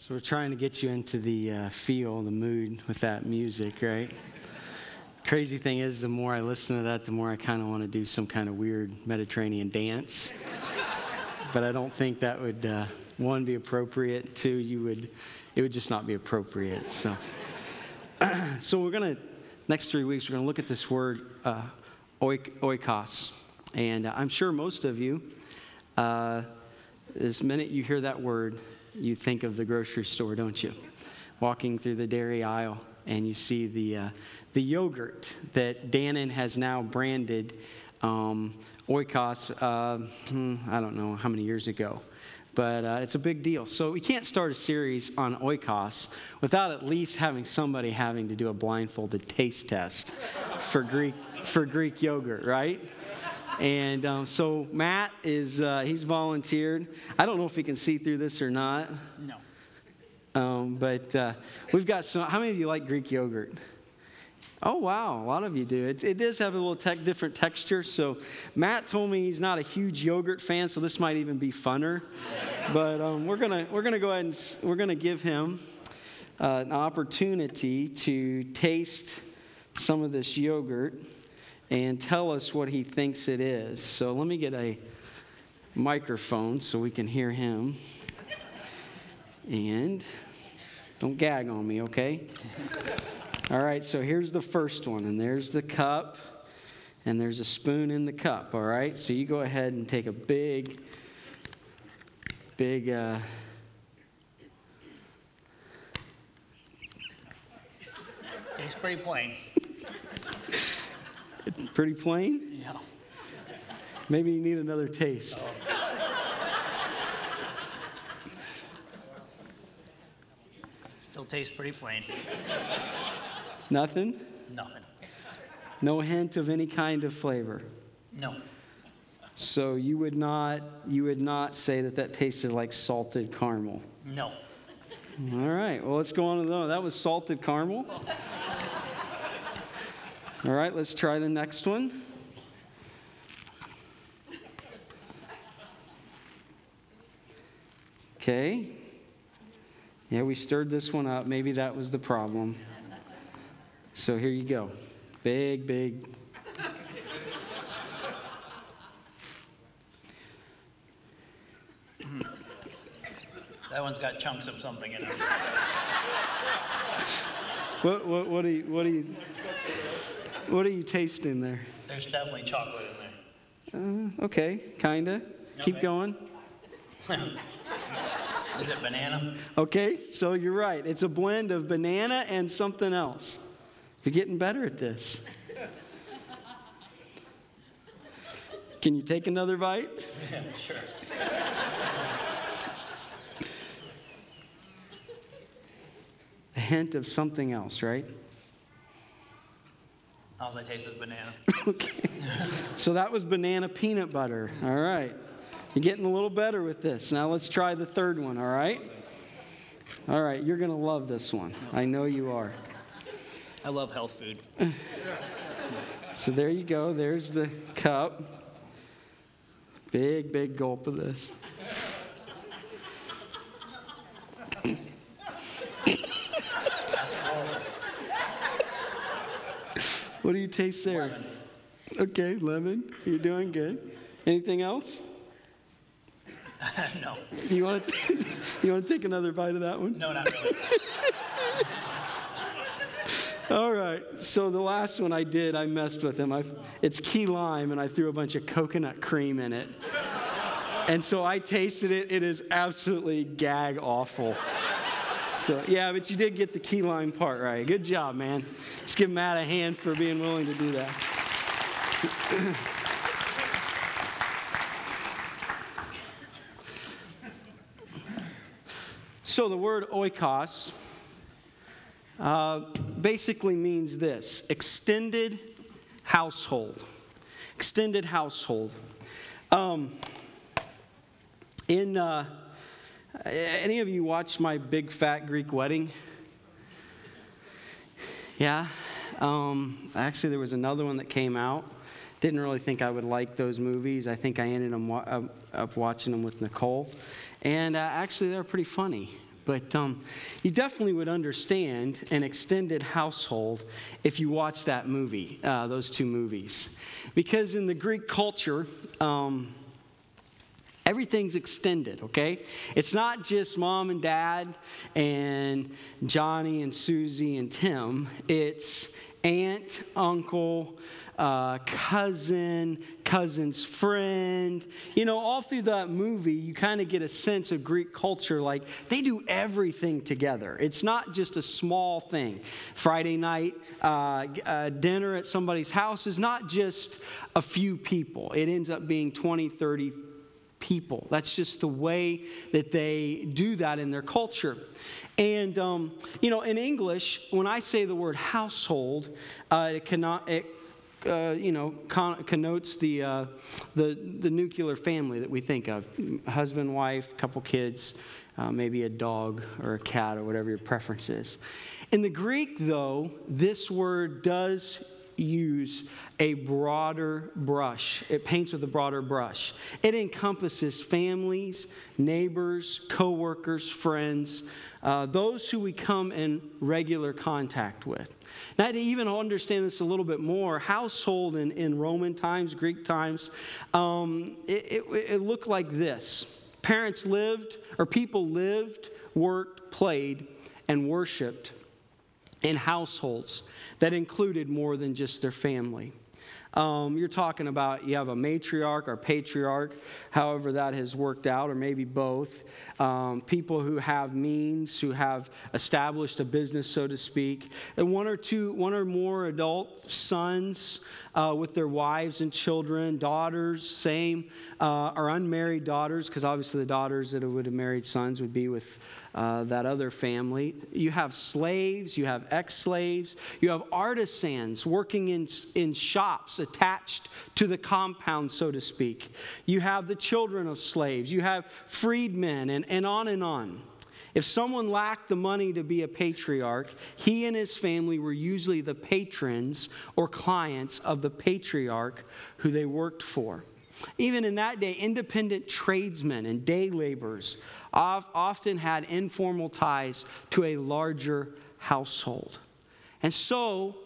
So we're trying to get you into the uh, feel, the mood with that music, right? Crazy thing is, the more I listen to that, the more I kind of want to do some kind of weird Mediterranean dance. but I don't think that would, uh, one, be appropriate. Two, you would, it would just not be appropriate. So, so we're to, next three weeks, we're to look at this word, uh, oikos. And uh, I'm sure most of you, uh, this minute you hear that word, you think of the grocery store, don't you? Walking through the dairy aisle and you see the, uh, the yogurt that Dannon has now branded um, Oikos, uh, hmm, I don't know how many years ago, but uh, it's a big deal. So we can't start a series on Oikos without at least having somebody having to do a blindfolded taste test for Greek, for Greek yogurt, right? And um, so Matt is, uh, he's volunteered. I don't know if he can see through this or not. No. Um, but uh, we've got some, how many of you like Greek yogurt? Oh, wow, a lot of you do. It, it does have a little tech, different texture. So Matt told me he's not a huge yogurt fan, so this might even be funner. But um, we're going to we're gonna go ahead and we're going to give him uh, an opportunity to taste some of this yogurt and tell us what he thinks it is. So let me get a microphone so we can hear him. And don't gag on me, okay? All right, so here's the first one, and there's the cup, and there's a spoon in the cup, all right? So you go ahead and take a big, big, uh, Tastes pretty plain. Pretty plain. Yeah. Maybe you need another taste. Still tastes pretty plain. Nothing? Nothing. No hint of any kind of flavor. No. So you would not you would not say that that tasted like salted caramel. No. All right. Well, let's go on to the that was salted caramel. All right, let's try the next one. Okay. Yeah, we stirred this one up. Maybe that was the problem. So here you go. Big, big. That one's got chunks of something in it. What, what, what, are you, what, are you, what are you tasting there? There's definitely chocolate in Uh, okay, kinda. Keep going. Is it banana? Okay, so you're right. It's a blend of banana and something else. You're getting better at this. Can you take another bite? Yeah, sure. A hint of something else, right? All I taste is banana. okay. So that was banana peanut butter. All right. You're getting a little better with this. Now let's try the third one, all right? All right, you're going to love this one. I know you are. I love health food. So there you go. There's the cup. Big, big gulp of this. What do you taste there? Lemon. Okay, lemon. You're doing good. Anything else? no. You want to you want to take another bite of that one? No, not really. All right. So the last one I did, I messed with him. I, it's key lime, and I threw a bunch of coconut cream in it. And so I tasted it. It is absolutely gag awful. So yeah, but you did get the key lime part right. Good job, man. Let's give Matt a hand for being willing to do that. so the word oikos uh, basically means this extended household. Extended household. Um, in uh, any of you watched my big fat Greek wedding? Yeah. Um, actually, there was another one that came out. Didn't really think I would like those movies. I think I ended up, watching them with Nicole. And uh, actually, they're pretty funny. but um, you definitely would understand an extended household if you watch that movie, uh, those two movies. Because in the Greek culture, um, everything's extended, okay? It's not just mom and dad and Johnny and Susie and Tim, it's aunt, uncle, uh, cousin, cousin's friend. You know, all through that movie, you kind of get a sense of Greek culture. Like, they do everything together. It's not just a small thing. Friday night uh, uh, dinner at somebody's house is not just a few people, it ends up being 20, 30 people. That's just the way that they do that in their culture. And, um, you know, in English, when I say the word household, uh, it, cannot, it uh, you know, con- connotes the, uh, the, the nuclear family that we think of husband, wife, couple kids, uh, maybe a dog or a cat or whatever your preference is. In the Greek, though, this word does use a broader brush. It paints with a broader brush. It encompasses families, neighbors, coworkers, friends, uh, those who we come in regular contact with. Now, to even understand this a little bit more, household in, in Roman times, Greek times, um, it, it, it looked like this parents lived, or people lived, worked, played, and worshiped in households that included more than just their family. Um, you're talking about you have a matriarch or patriarch, however that has worked out, or maybe both. Um, people who have means, who have established a business, so to speak, and one or two, one or more adult sons uh, with their wives and children, daughters, same, uh, or unmarried daughters, because obviously the daughters that would have married sons would be with uh, that other family. You have slaves, you have ex slaves, you have artisans working in, in shops attached to the compound, so to speak. You have the children of slaves, you have freedmen, and, and on and on. If someone lacked the money to be a patriarch, he and his family were usually the patrons or clients of the patriarch who they worked for. Even in that day, independent tradesmen and day laborers often had informal ties to a larger household. And so,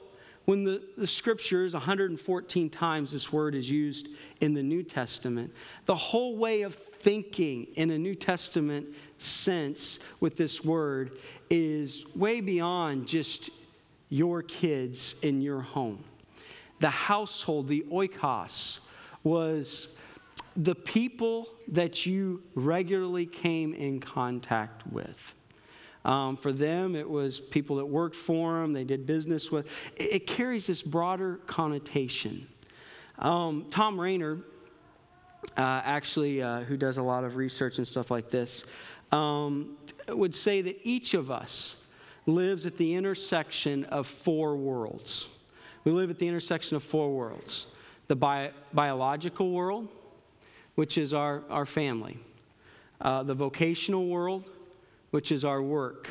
when the, the scriptures, 114 times this word is used in the New Testament, the whole way of thinking in a New Testament sense with this word is way beyond just your kids in your home. The household, the oikos, was the people that you regularly came in contact with. Um, for them, it was people that worked for them, they did business with. It, it carries this broader connotation. Um, Thom Rainer, uh, actually, uh, who does a lot of research and stuff like this, um, would say that each of us lives at the intersection of four worlds. We live at the intersection of four worlds the bi- biological world, which is our, our family, uh, the vocational world, which is our work,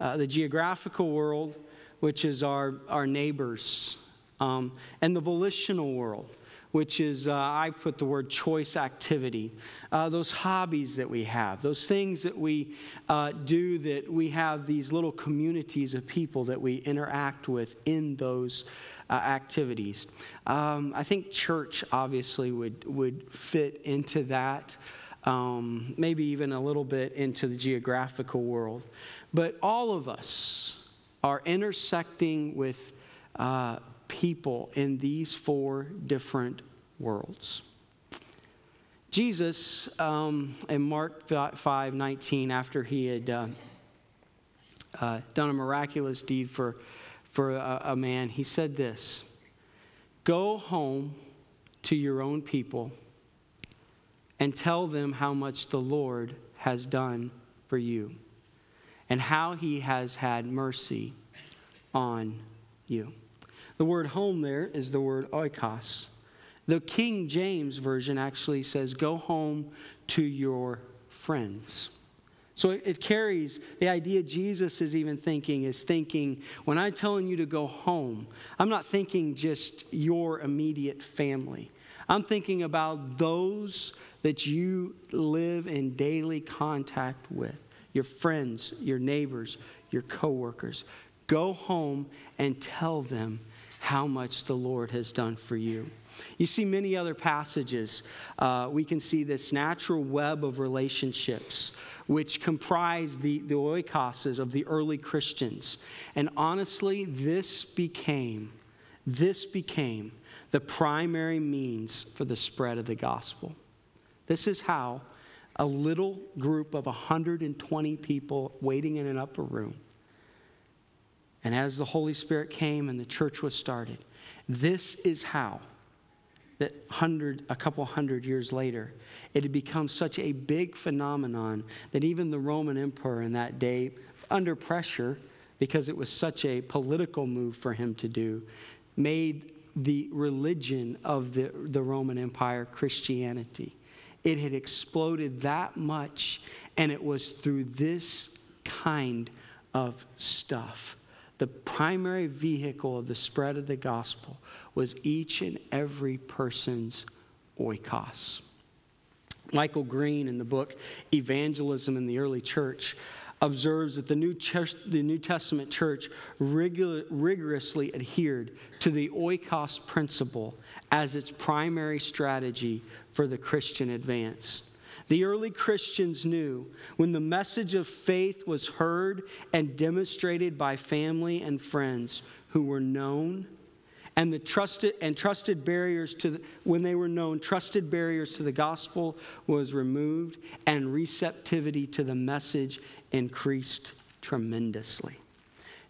uh, the geographical world, which is our, our neighbors, um, and the volitional world, which is, uh, I put the word choice activity, uh, those hobbies that we have, those things that we uh, do that we have these little communities of people that we interact with in those uh, activities. Um, I think church obviously would, would fit into that, um, maybe even a little bit into the geographical world. But all of us are intersecting with uh, people in these four different worlds. Jesus, um, in Mark 5 19, after he had uh, uh, done a miraculous deed for for a, a man, he said this Go home to your own people and tell them how much the Lord has done for you and how he has had mercy on you. The word home there is the word oikos. The King James Version actually says, Go home to your friends. So it, carries the idea Jesus is even thinking, is thinking, when I'm telling you to go home, I'm not thinking just your immediate family. I'm thinking about those that you live in daily contact with your friends, your neighbors, your coworkers. Go home and tell them how much the Lord has done for you. You see many other passages. Uh, we can see this natural web of relationships which comprise the, the oikoses of the early Christians. And honestly, this became, this became the primary means for the spread of the gospel. This is how a little group of 120 people waiting in an upper room, and as the Holy Spirit came and the church was started, this is how that hundred, a couple hundred years later, it had become such a big phenomenon that even the Roman emperor in that day, under pressure, because it was such a political move for him to do, made the religion of the, the Roman Empire Christianity. It had exploded that much, and it was through this kind of stuff. The primary vehicle of the spread of the gospel was each and every person's oikos. Michael Green, in the book Evangelism in the Early Church, observes that the New, the New Testament church rigor, rigorously adhered to the oikos principle as its primary strategy for the Christian advance. The early Christians knew when the message of faith was heard and demonstrated by family and friends who were known and the trusted and trusted barriers to the, when they were known trusted barriers to the gospel was removed and receptivity to the message increased tremendously.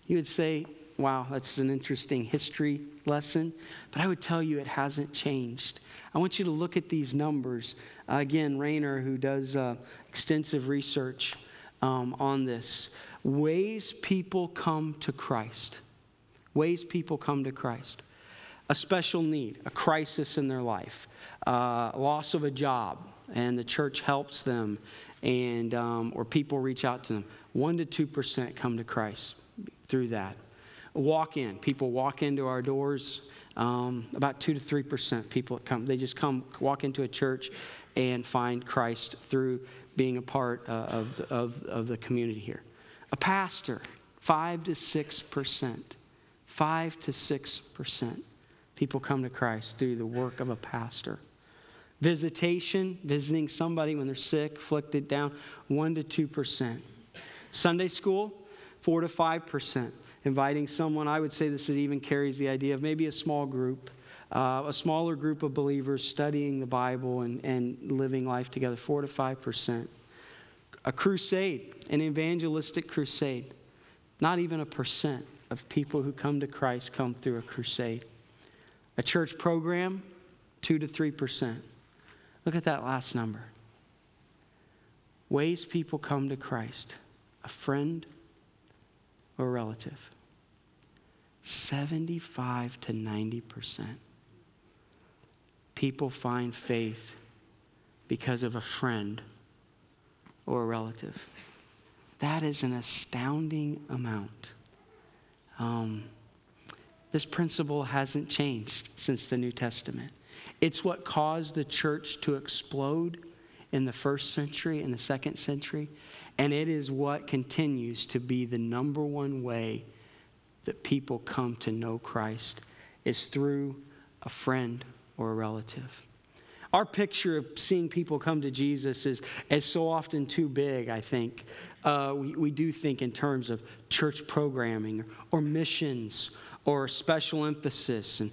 You would say wow that's an interesting history lesson but i would tell you it hasn't changed. I want you to look at these numbers. Uh, again Rainer, who does uh, extensive research um, on this. Ways people come to christ. Ways people come to christ. A special need, a crisis in their life, uh, loss of a job, and the church helps them, and um, or people reach out to them. One to two percent come to Christ through that. Walk in, people walk into our doors. Um, about two to three percent people come. They just come walk into a church and find Christ through being a part uh, of, of, of the community here. A pastor, five to six percent. Five to six percent people come to Christ through the work of a pastor. Visitation, visiting somebody when they're sick, afflicted, down 1% to 2%. Sunday school, 4 to 5%. Inviting someone, I would say this even carries the idea of maybe a small group, uh, a smaller group of believers studying the Bible and, and living life together, 4 to 5%. A crusade, an evangelistic crusade. Not even a percent of people who come to Christ come through a crusade. A church program, 2 to 3%. Look at that last number. Ways people come to Christ a friend or a relative. 75 to 90%. People find faith because of a friend or a relative. That is an astounding amount. Um, this principle hasn't changed since the New Testament. It's what caused the church to explode in the first century and the second century, and it is what continues to be the number one way that people come to know Christ is through a friend or a relative. Our picture of seeing people come to Jesus is, is so often too big, I think. Uh, we, we do think in terms of church programming or missions or special emphasis and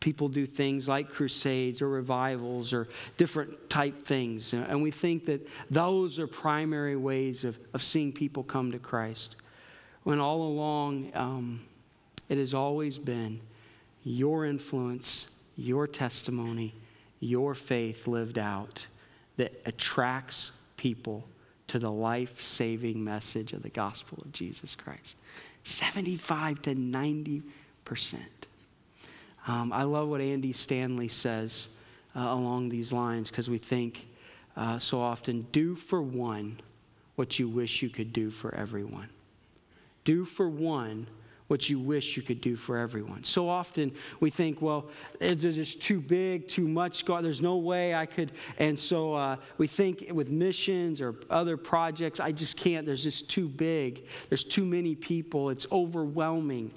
people do things like crusades or revivals or different type things. And we think that those are primary ways of, of seeing people come to christ. When all along um, it has always been your influence your testimony your faith lived out that attracts people to the life saving message of the gospel of jesus christ. 75 to 90 percent. Um, I love what Andy Stanley says uh, along these lines because we think uh, so often do for one what you wish you could do for everyone. Do for one what you wish you could do for everyone. So often we think, well, it's just too big, too much. God, there's no way I could. And so uh, we think with missions or other projects, I just can't. There's just too big. There's too many people. It's overwhelming.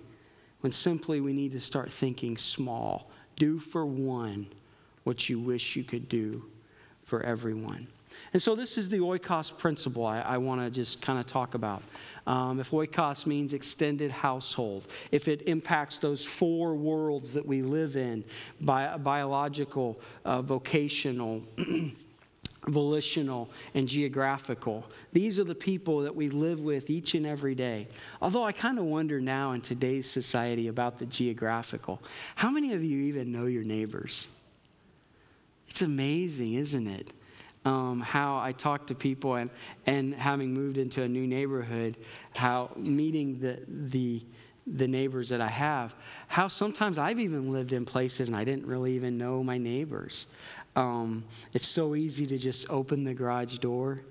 When simply we need to start thinking small. Do for one what you wish you could do for everyone. And so, this is the oikos principle I, I want to just kind of talk about. Um, if oikos means extended household, if it impacts those four worlds that we live in bi- biological, uh, vocational, volitional, and geographical. These are the people that we live with each and every day. Although I kind of wonder now in today's society about the geographical. How many of you even know your neighbors? It's amazing, isn't it? um, how I talk to people and, and having moved into a new neighborhood, how meeting the, the, the neighbors that I have, how sometimes I've even lived in places and I didn't really even know my neighbors. Um, it's so easy to just open the garage door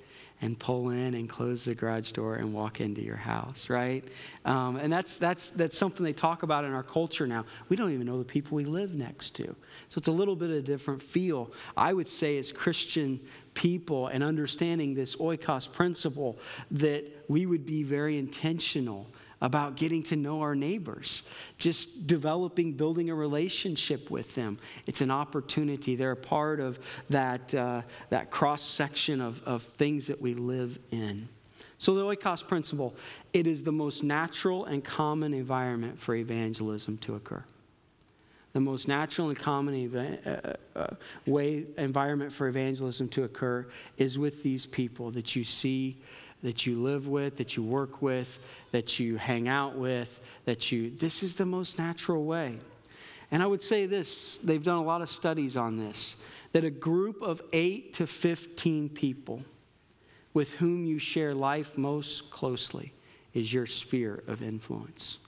and pull in and close the garage door and walk into your house, right? Um, and that's, that's, that's something they talk about in our culture now. We don't even know the people we live next to. So it's a little bit of a different feel. I would say, as Christian people and understanding this oikos principle, that we would be very intentional about getting to know our neighbors, just developing, building a relationship with them. It's an opportunity. They're a part of that, uh, that cross section of, of things that we live in. So, the oikos principle it is the most natural and common environment for evangelism to occur. The most natural and common uh, uh, way environment for evangelism to occur is with these people that you see that you live with, that you work with, that you hang out with, that you, this is the most natural way. And I would say this they've done a lot of studies on this that a group of 8 to 15 people with whom you share life most closely is your sphere of influence.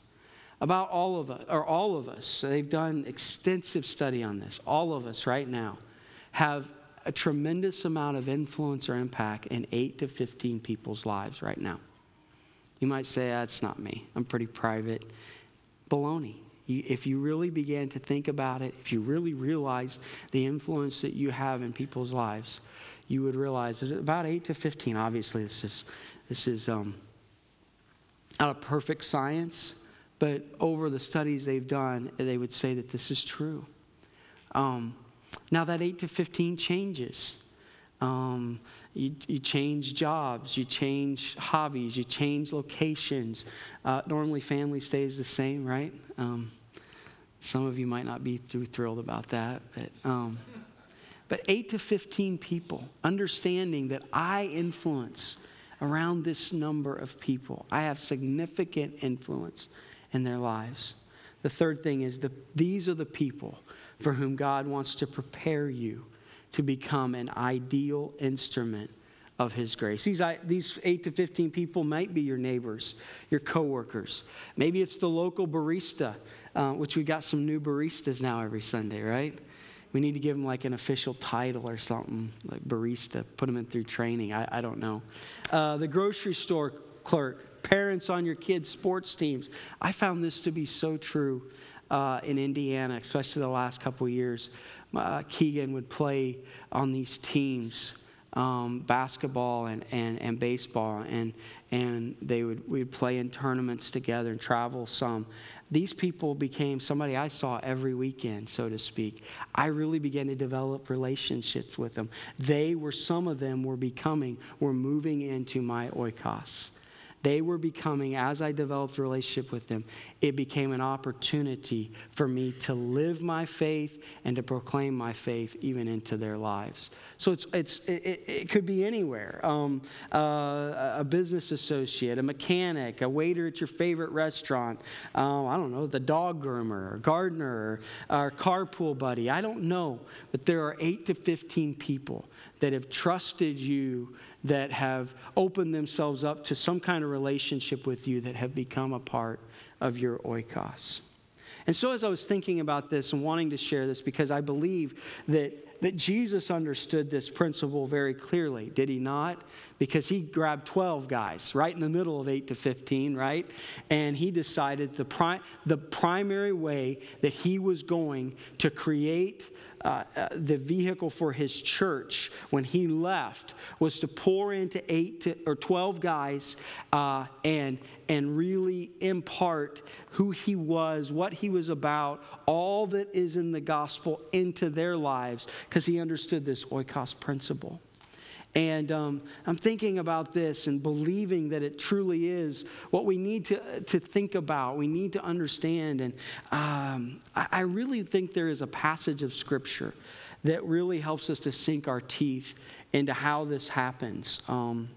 About all of us, or all of us, they've done extensive study on this. All of us right now have a tremendous amount of influence or impact in 8 to 15 people's lives right now. You might say, that's not me. I'm pretty private. Baloney. If you really began to think about it, if you really realized the influence that you have in people's lives, you would realize that about 8 to 15, obviously, this is, this is um, not a perfect science, but over the studies they've done, they would say that this is true. Um, now, that 8 to 15 changes. Um, you, you, change jobs, you change hobbies, you change locations. Uh, normally, family stays the same, right? Um, some of you might not be too thrilled about that, but, um, but 8 to 15 people, understanding that I influence around this number of people, I have significant influence in their lives. The third thing is that these are the people for whom God wants to prepare you to become an ideal instrument of his grace. These, these 8 to 15 people might be your neighbors, your coworkers. Maybe it's the local barista, uh, which we got some new baristas now every Sunday, right? We need to give them like an official title or something, like barista, put them in through training. I, I don't know. Uh, the grocery store clerk, parents on your kids' sports teams. I found this to be so true uh, in Indiana, especially the last couple years. Uh, Keegan would play on these teams, um, basketball and, and, and baseball, and, and they would we'd play in tournaments together and travel some. These people became somebody I saw every weekend, so to speak. I really began to develop relationships with them. They were, some of them were becoming, were moving into my oikos. They were becoming, as I developed a relationship with them, it became an opportunity for me to live my faith and to proclaim my faith even into their lives. So it's, it's, it, it could be anywhere um, uh, a business associate, a mechanic, a waiter at your favorite restaurant, um, I don't know, the dog groomer, or gardener, or, or carpool buddy. I don't know. But there are 8 to 15 people that have trusted you that have opened themselves up to some kind of relationship with you that have become a part of your oikos. And so, as I was thinking about this and wanting to share this, because I believe that that Jesus understood this principle very clearly, did he not? Because he grabbed 12 guys right in the middle of 8 to 15, right? And he decided the, pri- the primary way that he was going to create uh, uh, the vehicle for his church when he left was to pour into eight to, or 12 guys uh, and, and really impart who he was, what he was about, all that is in the gospel into their lives because he understood this oikos principle. And um, I'm thinking about this and believing that it truly is what we need to, to think about, we need to understand. And um, I, I really think there is a passage of Scripture that really helps us to sink our teeth into how this happens. Um,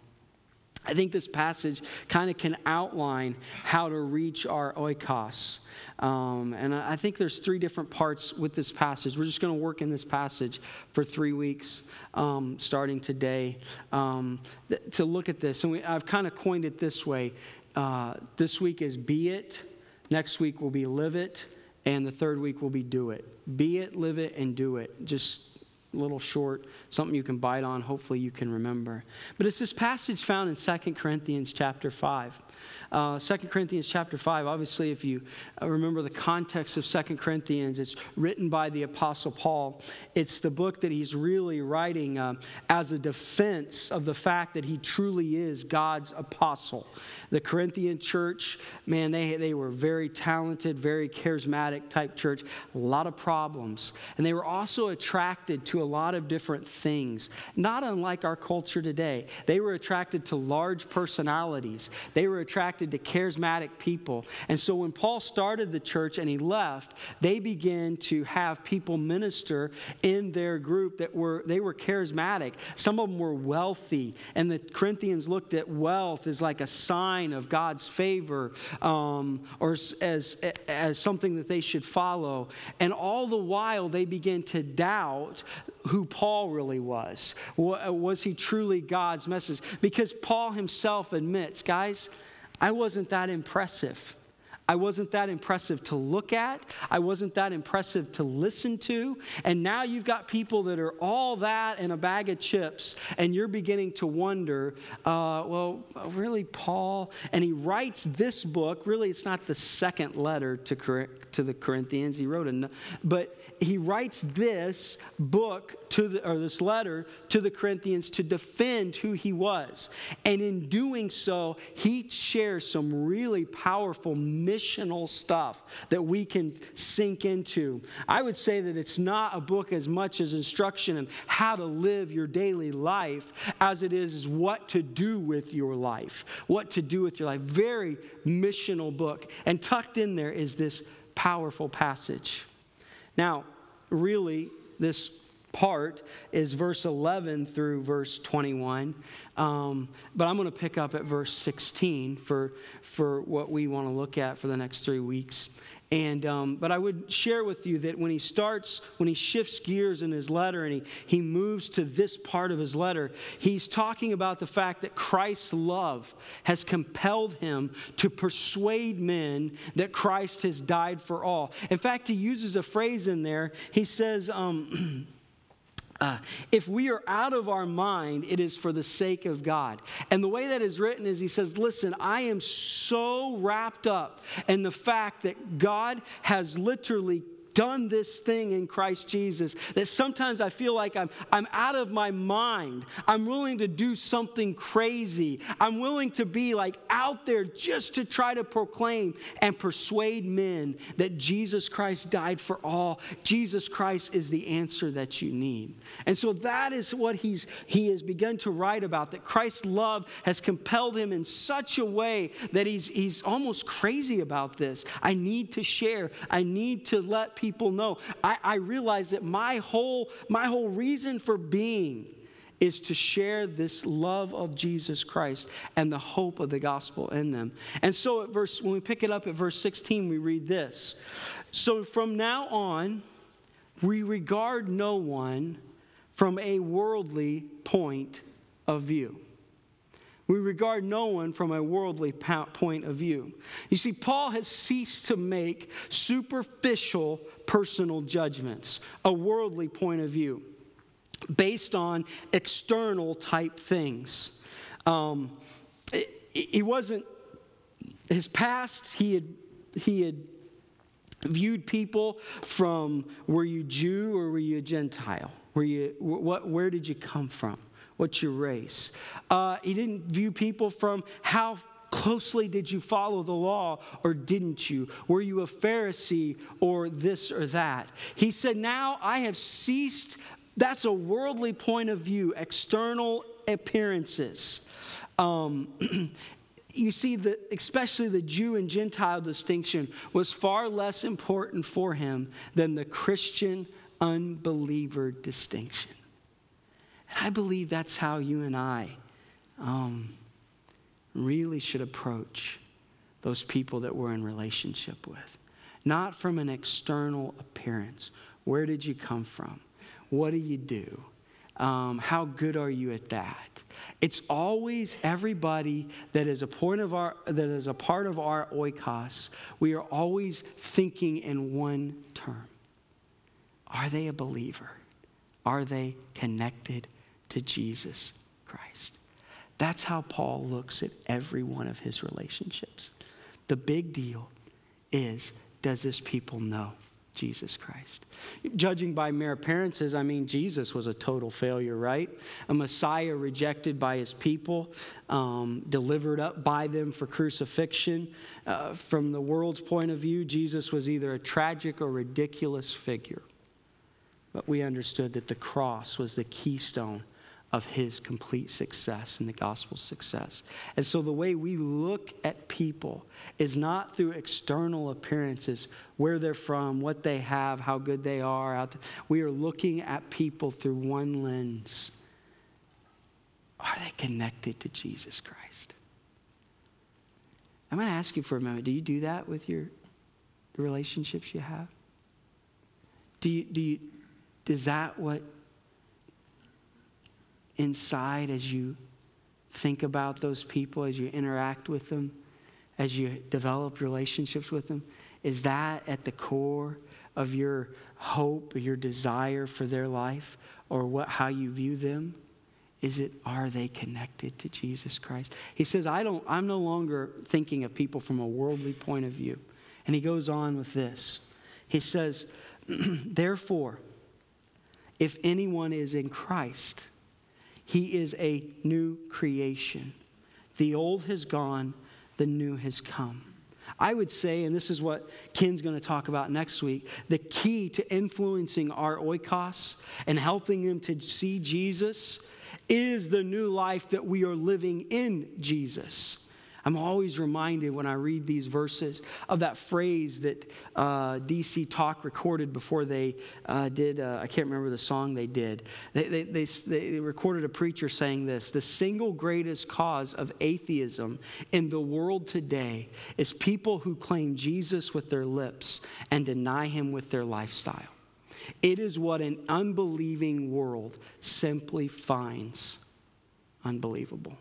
I think this passage kind of can outline how to reach our oikos. Um, and I think there's three different parts with this passage. We're just going to work in this passage for three weeks, um, starting today, um, th- to look at this. And we, I've kind of coined it this way uh, this week is be it, next week will be live it, and the third week will be do it. Be it, live it, and do it. Just little short, something you can bite on, hopefully you can remember. But it's this passage found in 2 Corinthians chapter 5. Uh, 2 Corinthians chapter 5, obviously, if you uh, remember the context of 2 Corinthians, it's written by the Apostle Paul. It's the book that he's really writing uh, as a defense of the fact that he truly is God's apostle. The Corinthian church, man, they, they were very talented, very charismatic type church, a lot of problems. And they were also attracted to a lot of different things, not unlike our culture today. They were attracted to large personalities, they were attracted to charismatic people. And so when Paul started the church and he left, they began to have people minister in their group that were they were charismatic. Some of them were wealthy, and the Corinthians looked at wealth as like a sign of God's favor um, or as, as something that they should follow. And all the while, they began to doubt who Paul really was. Was he truly God's message? Because Paul himself admits, guys, I wasn't that impressive. I wasn't that impressive to look at. I wasn't that impressive to listen to. And now you've got people that are all that in a bag of chips, and you're beginning to wonder, uh, well, really, Paul? And he writes this book. Really, it's not the second letter to, to the Corinthians. He wrote a, but he writes this book to the, or this letter to the Corinthians to defend who he was. And in doing so, he shares some really powerful missional stuff that we can sink into. I would say that it's not a book as much as instruction on how to live your daily life as it is what to do with your life. What to do with your life. Very missional book. And tucked in there is this powerful passage. Now, really, this part is verse 11 through verse 21. Um, but I'm going to pick up at verse 16 for, for what we want to look at for the next three weeks. And, um, but I would share with you that when he starts, when he shifts gears in his letter and he, he moves to this part of his letter, he's talking about the fact that Christ's love has compelled him to persuade men that Christ has died for all. In fact, he uses a phrase in there. He says, um, Uh, if we are out of our mind, it is for the sake of God. And the way that is written is he says, Listen, I am so wrapped up in the fact that God has literally done this thing in Christ Jesus that sometimes I feel like I'm, I'm out of my mind. I'm willing to do something crazy. I'm willing to be like out there just to try to proclaim and persuade men that Jesus Christ died for all. Jesus Christ is the answer that you need. And so that is what he's, he has begun to write about that Christ's love has compelled him in such a way that he's, he's almost crazy about this. I need to share, I need to let people people know. I, I realize that my whole, my whole reason for being is to share this love of Jesus Christ and the hope of the gospel in them. And so at verse when we pick it up at verse 16 we read this. So from now on we regard no one from a worldly point of view. We regard no one from a worldly point of view. You see, Paul has ceased to make superficial personal judgments, a worldly point of view. based on external type things. Um, he wasn't, his past, he had, he had viewed people from were you Jew or were you a Gentile? Were you, what, where did you come from? What's your race? Uh, he didn't view people from how closely did you follow the law or didn't you? Were you a Pharisee or this or that? He said, Now I have ceased. That's a worldly point of view, external appearances. Um, you see, the, especially the Jew and Gentile distinction was far less important for him than the Christian unbeliever distinction. And I believe that's how you and I um, really should approach those people that we're in relationship with. Not from an external appearance. Where did you come from? What do you do? Um, how good are you at that? It's always everybody that is a point of our that is a part of our oikos. We are always thinking in one term. Are they a believer? Are they connected to Jesus Christ? That's how Paul looks at every one of his relationships. The big deal is does this people know Jesus Christ? Judging by mere appearances, I mean, Jesus was a total failure, right? A Messiah rejected by his people, um, delivered up by them for crucifixion. Uh, from the world's point of view, Jesus was either a tragic or ridiculous figure. But we understood that the cross was the keystone of his complete success and the gospel success. And so the way we look at people is not through external appearances, where they're from, what they have, how good they are. Out we are looking at people through one lens. Are they connected to Jesus Christ? I'm going to ask you for a moment. Do you do that with your the relationships you have? Do you, do you, is that what inside as you think about those people, as you interact with them, as you develop relationships with them? Is that at the core of your hope your desire for their life or what, how you view them? Is it, are they connected to Jesus Christ? He says, I don't, I'm no longer thinking of people from a worldly point of view. And he goes on with this. He says, Therefore, if anyone is in Christ, he is a new creation. The old has gone, the new has come. I would say, and this is what Ken's going to talk about next week, the key to influencing our oikos and helping them to see Jesus is the new life that we are living in Jesus. I'm always reminded when I read these verses of that phrase that uh, DC Talk recorded before they uh, did, uh, I can't remember the song they did. They, they, they, they recorded a preacher saying this The single greatest cause of atheism in the world today is people who claim Jesus with their lips and deny him with their lifestyle. It is what an unbelieving world simply finds unbelievable.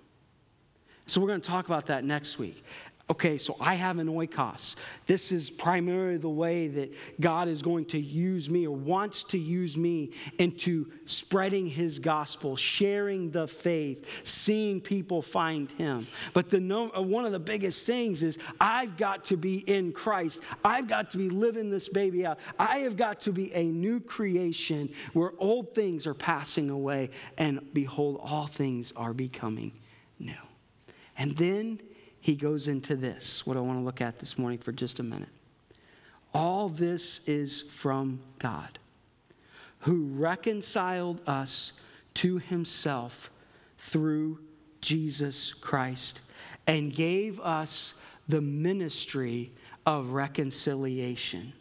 So we're going to talk about that next week. Okay, so I have an oikos. This is primarily the way that God is going to use me or wants to use me into spreading his gospel, sharing the faith, seeing people find him. But the uh, one of the biggest things is I've got to be in Christ. I've got to be living this baby out. I have got to be a new creation where old things are passing away and behold, all things are becoming new. And then he goes into this, what I want to look at this morning for just a minute. All this is from God, who reconciled us to himself through Jesus Christ and gave us the ministry of reconciliation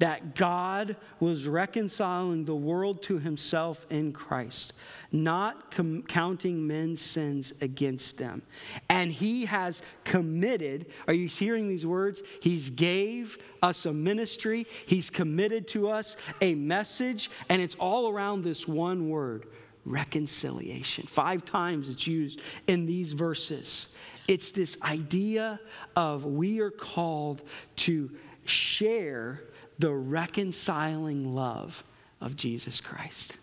that God was reconciling the world to himself in Christ, not com- counting men's sins against them. And he has committed, are you hearing these words? He's gave us a ministry, he's committed to us a message, and it's all around this one word, reconciliation. Five times it's used in these verses. It's this idea of we are called to share the reconciling love of Jesus Christ.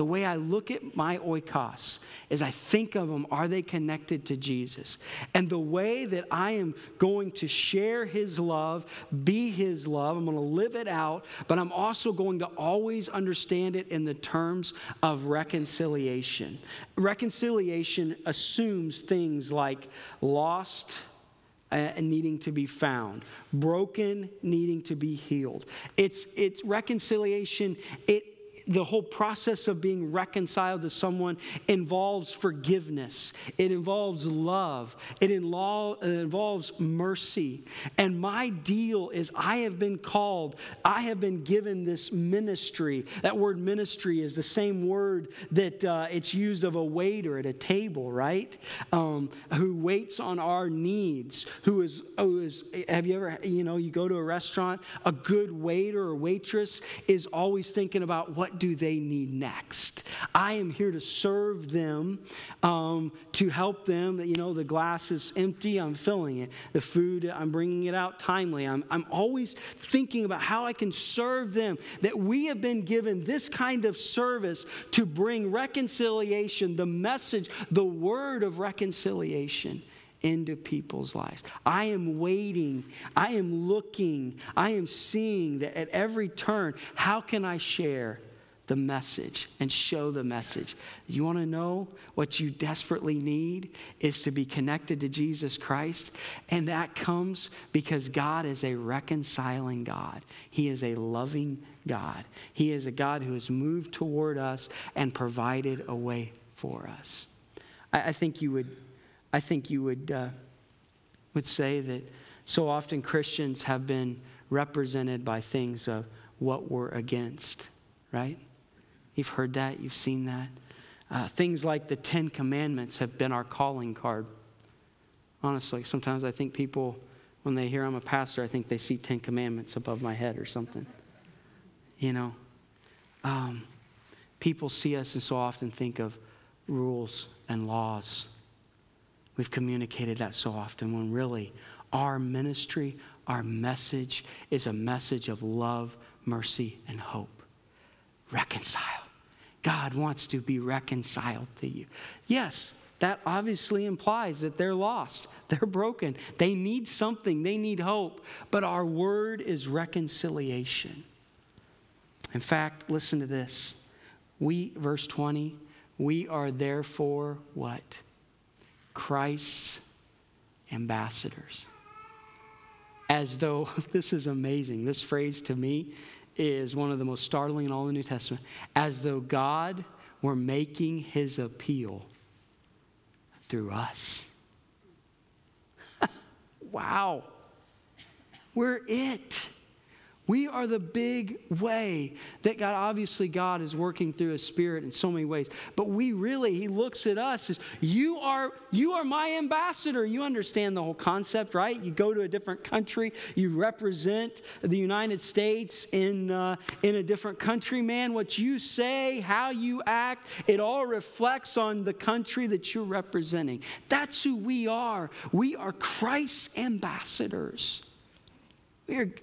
the way I look at my oikos is I think of them, are they connected to Jesus? And the way that I am going to share his love, be his love, I'm going to live it out, but I'm also going to always understand it in the terms of reconciliation. Reconciliation assumes things like lost, uh, needing to be found, broken, needing to be healed. It's, it's reconciliation. It the whole process of being reconciled to someone involves forgiveness, it involves love, it, involves mercy. And my deal is I have been called, I have been given this ministry. That word ministry is the same word that uh, it's used of a waiter at a table, right? Um, who waits on our needs, who is, who is, have you ever, you know, you go to a restaurant, a good waiter or waitress is always thinking about what do they need next? I am here to serve them, um, to help them. That You know, the glass is empty, I'm filling it. The food, I'm bringing it out timely. I'm, I'm always thinking about how I can serve them. That we have been given this kind of service to bring reconciliation, the message, the word of reconciliation into people's lives. I am waiting. I am looking. I am seeing that at every turn, how can I share the message and show the message? You want to know what you desperately need is to be connected to Jesus Christ. And that comes because God is a reconciling God, He is a loving God. He is a God who has moved toward us and provided a way for us. I, I think you would I think you would, uh, would say that so often Christians have been represented by things of what we're against, right? You've heard that, you've seen that. Uh, things like the Ten Commandments have been our calling card. Honestly, sometimes I think people, when they hear I'm a pastor, I think they see Ten Commandments above my head or something. You know, um, people see us and so often think of rules and laws. We've communicated that so often when really our ministry, our message is a message of love, mercy, and hope. Reconcile. God wants to be reconciled to you. Yes, that obviously implies that they're lost, they're broken, they need something, they need hope. But our word is reconciliation. In fact, listen to this. We, verse 20, we are therefore what? Christ's ambassadors. As though, this is amazing. This phrase to me is one of the most startling in all the New Testament. As though God were making his appeal through us. wow. We're it. We are the big way that God, obviously, God is working through His Spirit in so many ways. But we really, He looks at us as you are, you are my ambassador. You understand the whole concept, right? You go to a different country, you represent the United States in, uh, in a different country, man. What you say, how you act, it all reflects on the country that you're representing. That's who we are. We are Christ's ambassadors. We're,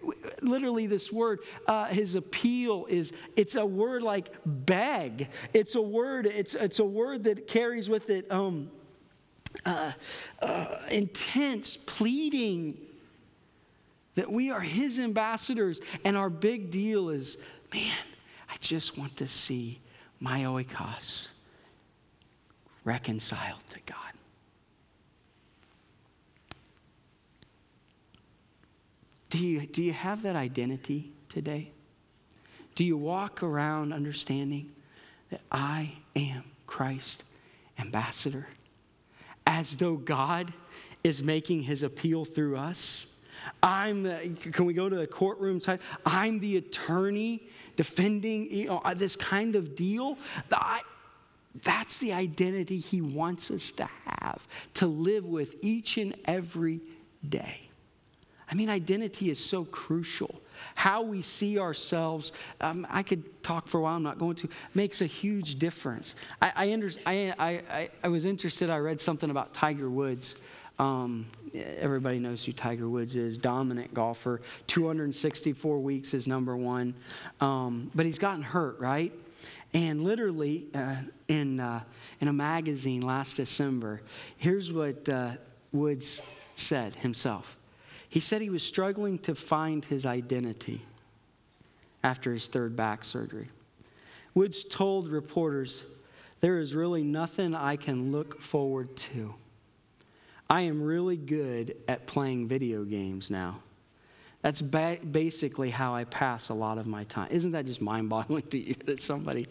literally, this word, uh, his appeal is, it's a word like beg. It's a word, it's, it's a word that carries with it um, uh, uh, intense pleading that we are his ambassadors. And our big deal is, man, I just want to see my oikos reconciled to God. Do you, do you have that identity today? Do you walk around understanding that I am Christ ambassador? As though God is making his appeal through us. I'm the, can we go to the courtroom type? I'm the attorney defending you know, uh, this kind of deal. I, that's the identity he wants us to have, to live with each and every day. I mean, identity is so crucial. How we see ourselves, um, I could talk for a while, I'm not going to, makes a huge difference. I, I, under, I, I, I was interested, I read something about Tiger Woods. Um, everybody knows who Tiger Woods is, dominant golfer, 264 weeks is number one. Um, but he's gotten hurt, right? And literally, uh, in, uh, in a magazine last December, here's what uh, Woods said himself. He said he was struggling to find his identity after his third back surgery. Woods told reporters, There is really nothing I can look forward to. I am really good at playing video games now. That's ba- basically how I pass a lot of my time. Isn't that just mind boggling to you that somebody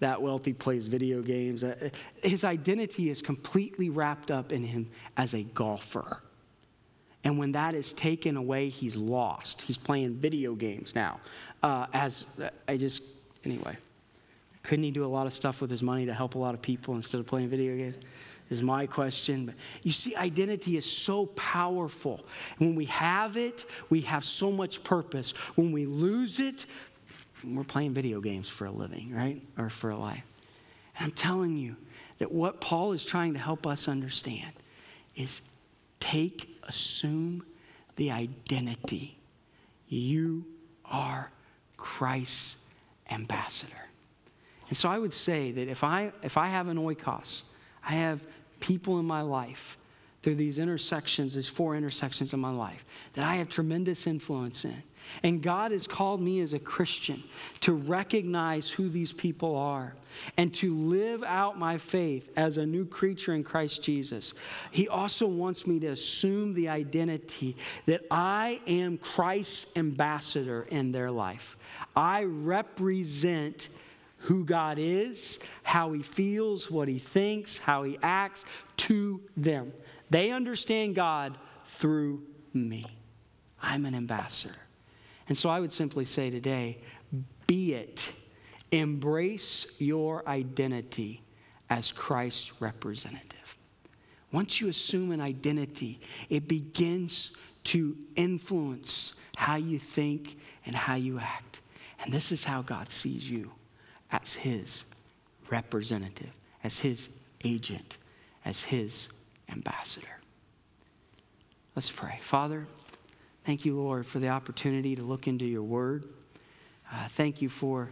that wealthy plays video games? Uh, his identity is completely wrapped up in him as a golfer. And when that is taken away, he's lost. He's playing video games now. Uh, as I just, anyway, couldn't he do a lot of stuff with his money to help a lot of people instead of playing video games? Is my question. But you see, identity is so powerful. When we have it, we have so much purpose. When we lose it, we're playing video games for a living, right? Or for a life. And I'm telling you that what Paul is trying to help us understand is take, assume the identity. You are Christ's ambassador. And so I would say that if I, if I have an oikos, I have people in my life through these intersections, these four intersections of my life, that I have tremendous influence in. And God has called me as a Christian to recognize who these people are and to live out my faith as a new creature in Christ Jesus. He also wants me to assume the identity that I am Christ's ambassador in their life. I represent who God is, how he feels, what he thinks, how he acts to them. They understand God through me. I'm an ambassador. And so I would simply say today be it. Embrace your identity as Christ's representative. Once you assume an identity, it begins to influence how you think and how you act. And this is how God sees you as his representative, as his agent, as his ambassador. Let's pray. Father, thank you, Lord, for the opportunity to look into your word. Uh, thank you for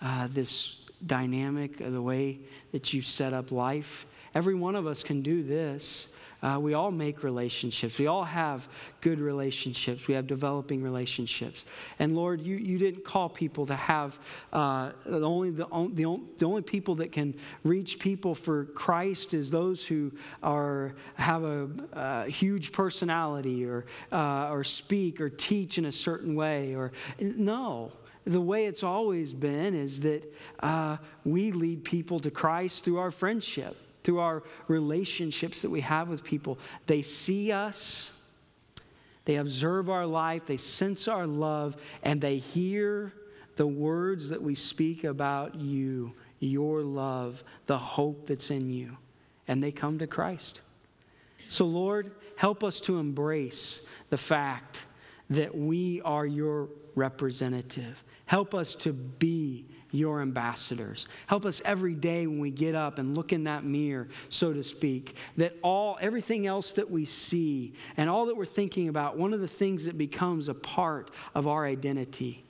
uh, this dynamic of the way that you set up life. Every one of us can do this. Uh, we all make relationships. We all have good relationships. We have developing relationships. And Lord, you, you didn't call people to have uh, the, only, the, the, the only people that can reach people for Christ is those who are, have a, a huge personality or, uh, or speak or teach in a certain way. Or, no the way it's always been is that uh, we lead people to Christ through our friendship through our relationships that we have with people. They see us, they observe our life, they sense our love, and they hear the words that we speak about you, your love, the hope that's in you, and they come to Christ. So, Lord, help us to embrace the fact that we are your representative. Help us to be your ambassadors. Help us every day when we get up and look in that mirror, so to speak, that all everything else that we see and all that we're thinking about, one of the things that becomes a part of our identity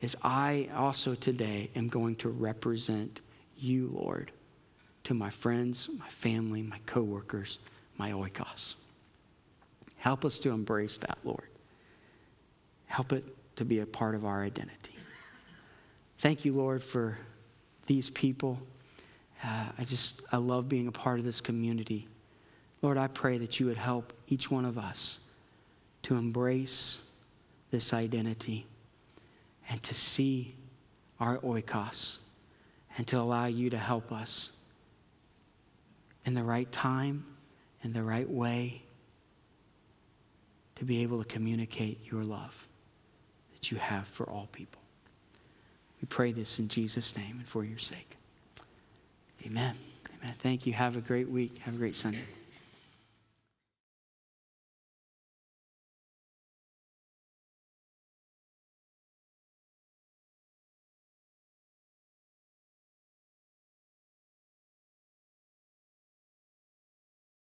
is I also today am going to represent you, Lord, to my friends, my family, my coworkers, my oikos. Help us to embrace that, Lord. Help it to be a part of our identity. Thank you, Lord, for these people. Uh, I just, I love being a part of this community. Lord, I pray that you would help each one of us to embrace this identity and to see our oikos and to allow you to help us in the right time, in the right way, to be able to communicate your love that you have for all people. We pray this in Jesus' name and for your sake. Amen. Amen. Thank you. Have a great week. Have a great Sunday.